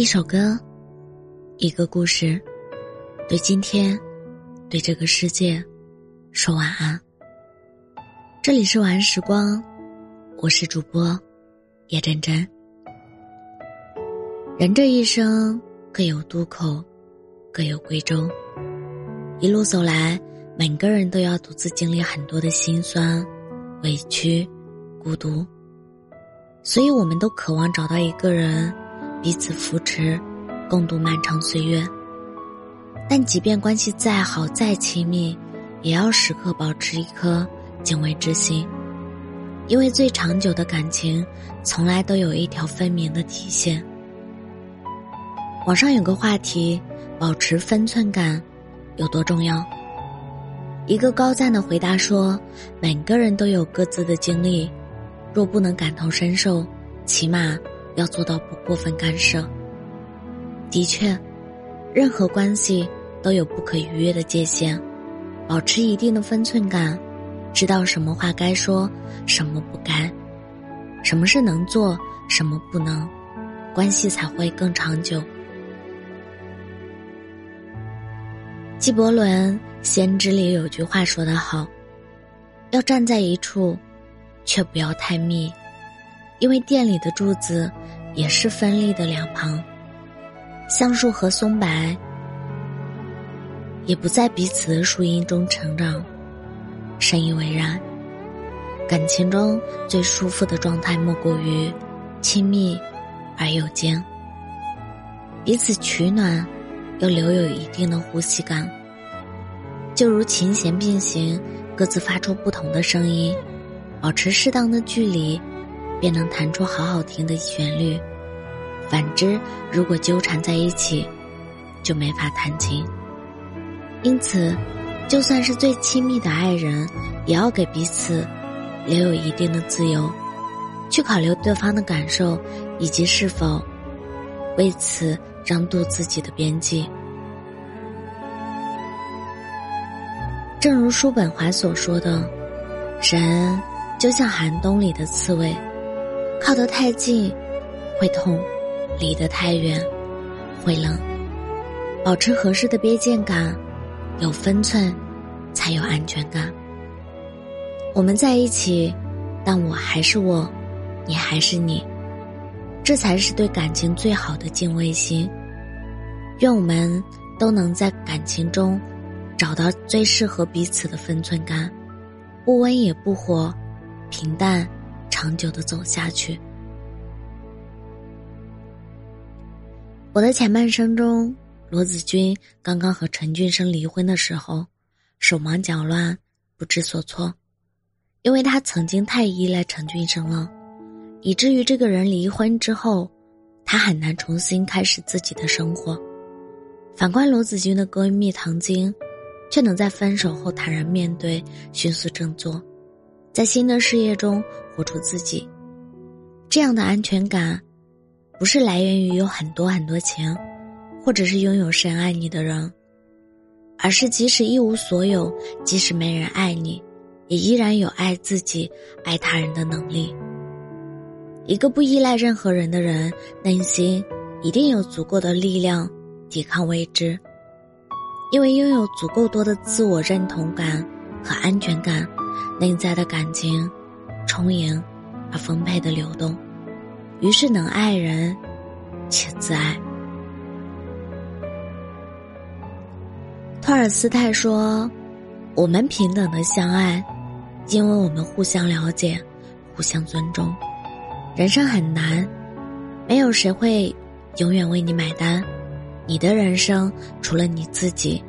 一首歌，一个故事，对今天，对这个世界，说晚安。这里是晚安时光，我是主播叶真真。人这一生各有渡口，各有归舟。一路走来，每个人都要独自经历很多的辛酸、委屈、孤独，所以我们都渴望找到一个人。彼此扶持，共度漫长岁月。但即便关系再好、再亲密，也要时刻保持一颗敬畏之心，因为最长久的感情，从来都有一条分明的底线。网上有个话题：保持分寸感有多重要？一个高赞的回答说：“每个人都有各自的经历，若不能感同身受，起码。”要做到不过分干涉。的确，任何关系都有不可逾越的界限，保持一定的分寸感，知道什么话该说，什么不该，什么是能做，什么不能，关系才会更长久。纪伯伦《先知》里有句话说得好：“要站在一处，却不要太密。”因为店里的柱子也是分立的两旁，橡树和松柏也不在彼此的树荫中成长。深以为然，感情中最舒服的状态莫过于亲密而有间，彼此取暖又留有一定的呼吸感，就如琴弦并行，各自发出不同的声音，保持适当的距离。便能弹出好好听的旋律。反之，如果纠缠在一起，就没法弹琴。因此，就算是最亲密的爱人，也要给彼此留有一定的自由，去考虑对方的感受，以及是否为此让渡自己的边际。正如叔本华所说的：“人就像寒冬里的刺猬。”靠得太近，会痛；离得太远，会冷。保持合适的边界感，有分寸，才有安全感。我们在一起，但我还是我，你还是你，这才是对感情最好的敬畏心。愿我们都能在感情中找到最适合彼此的分寸感，不温也不火，平淡。长久的走下去。我的前半生中，罗子君刚刚和陈俊生离婚的时候，手忙脚乱，不知所措，因为他曾经太依赖陈俊生了，以至于这个人离婚之后，他很难重新开始自己的生活。反观罗子君的闺蜜唐晶，却能在分手后坦然面对，迅速振作。在新的事业中活出自己，这样的安全感，不是来源于有很多很多钱，或者是拥有深爱你的人，而是即使一无所有，即使没人爱你，也依然有爱自己、爱他人的能力。一个不依赖任何人的人，内心一定有足够的力量抵抗未知，因为拥有足够多的自我认同感和安全感。内在的感情充盈而丰沛的流动，于是能爱人且自爱。托尔斯泰说：“我们平等的相爱，因为我们互相了解，互相尊重。人生很难，没有谁会永远为你买单。你的人生除了你自己，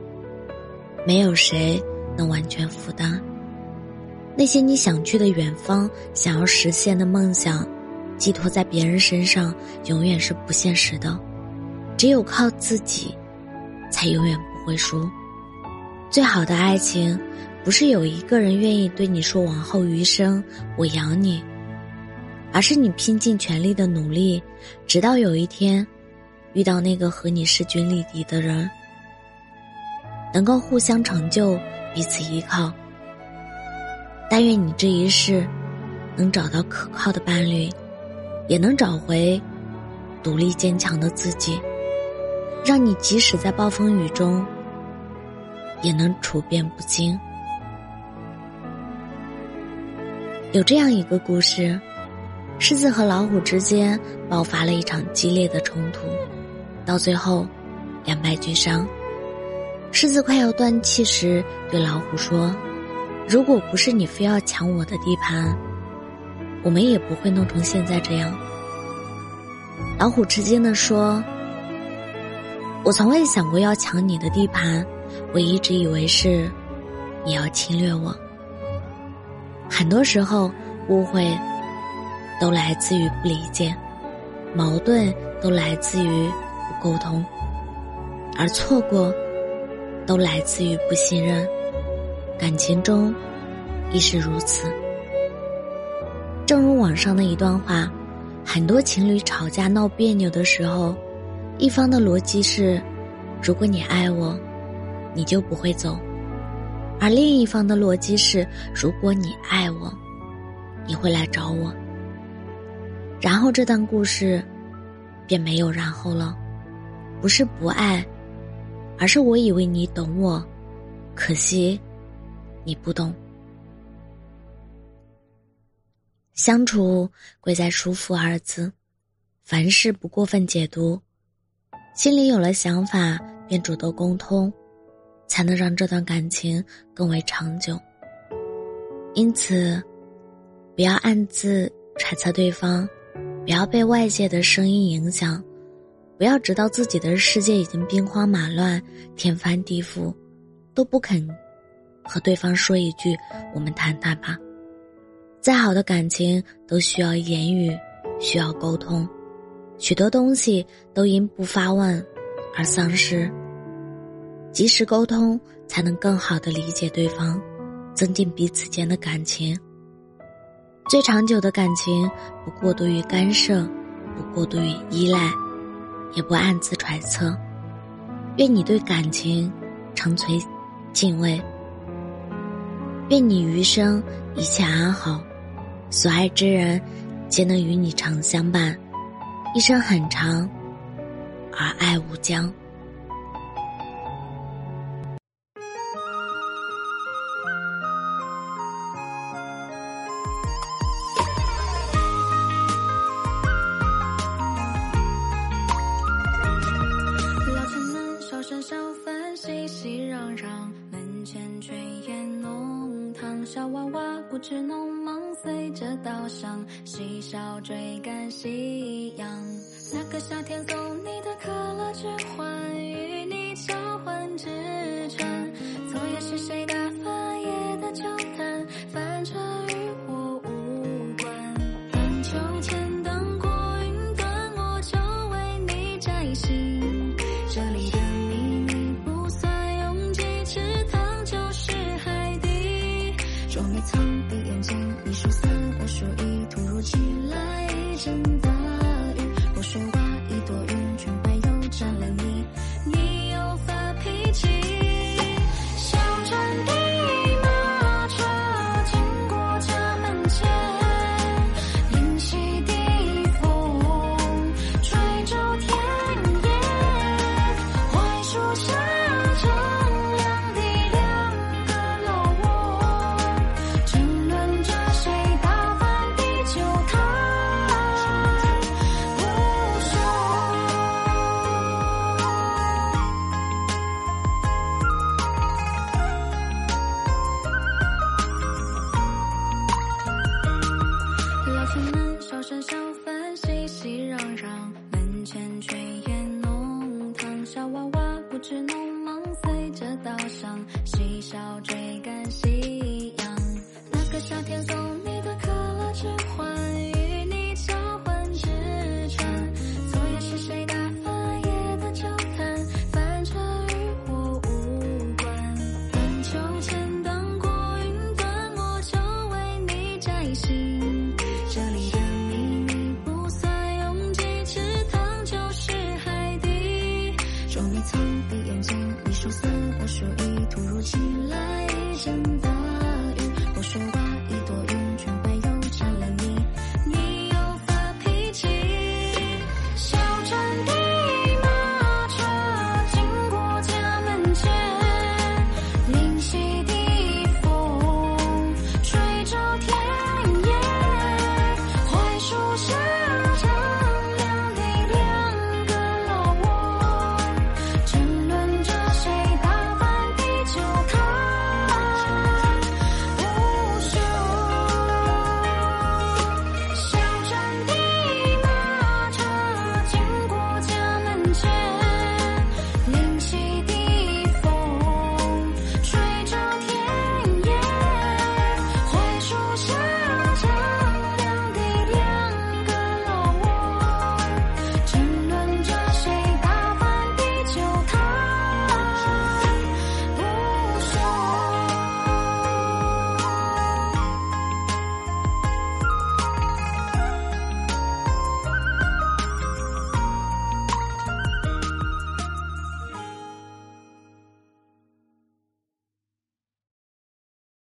没有谁能完全负担。”那些你想去的远方，想要实现的梦想，寄托在别人身上，永远是不现实的。只有靠自己，才永远不会输。最好的爱情，不是有一个人愿意对你说“往后余生我养你”，而是你拼尽全力的努力，直到有一天，遇到那个和你势均力敌的人，能够互相成就，彼此依靠。但愿你这一世，能找到可靠的伴侣，也能找回独立坚强的自己，让你即使在暴风雨中也能处变不惊。有这样一个故事：狮子和老虎之间爆发了一场激烈的冲突，到最后两败俱伤。狮子快要断气时，对老虎说：“如果不是你非要抢我的地盘，我们也不会弄成现在这样。”老虎吃惊地说：“我从未想过要抢你的地盘，我一直以为是你要侵略我。很多时候，误会都来自于不理解，矛盾都来自于不沟通，而错过。”都来自于不信任，感情中亦是如此。正如网上的一段话，很多情侣吵架闹别扭的时候，一方的逻辑是：如果你爱我，你就不会走；而另一方的逻辑是：如果你爱我，你会来找我。然后这段故事便没有然后了，不是不爱。而是我以为你懂我，可惜你不懂。相处贵在舒服二字，凡事不过分解读，心里有了想法便主动沟通，才能让这段感情更为长久。因此，不要暗自揣测对方，不要被外界的声音影响。不要直到自己的世界已经兵荒马乱、天翻地覆，都不肯和对方说一句“我们谈谈吧”。再好的感情都需要言语，需要沟通，许多东西都因不发问而丧失。及时沟通，才能更好的理解对方，增进彼此间的感情。最长久的感情，不过度于干涉，不过度于依赖。也不暗自揣测，愿你对感情长存敬畏，愿你余生一切安好，所爱之人皆能与你长相伴，一生很长，而爱无疆。只农忙，随着稻香嬉笑追赶夕阳。那个夏天送你的可乐之花，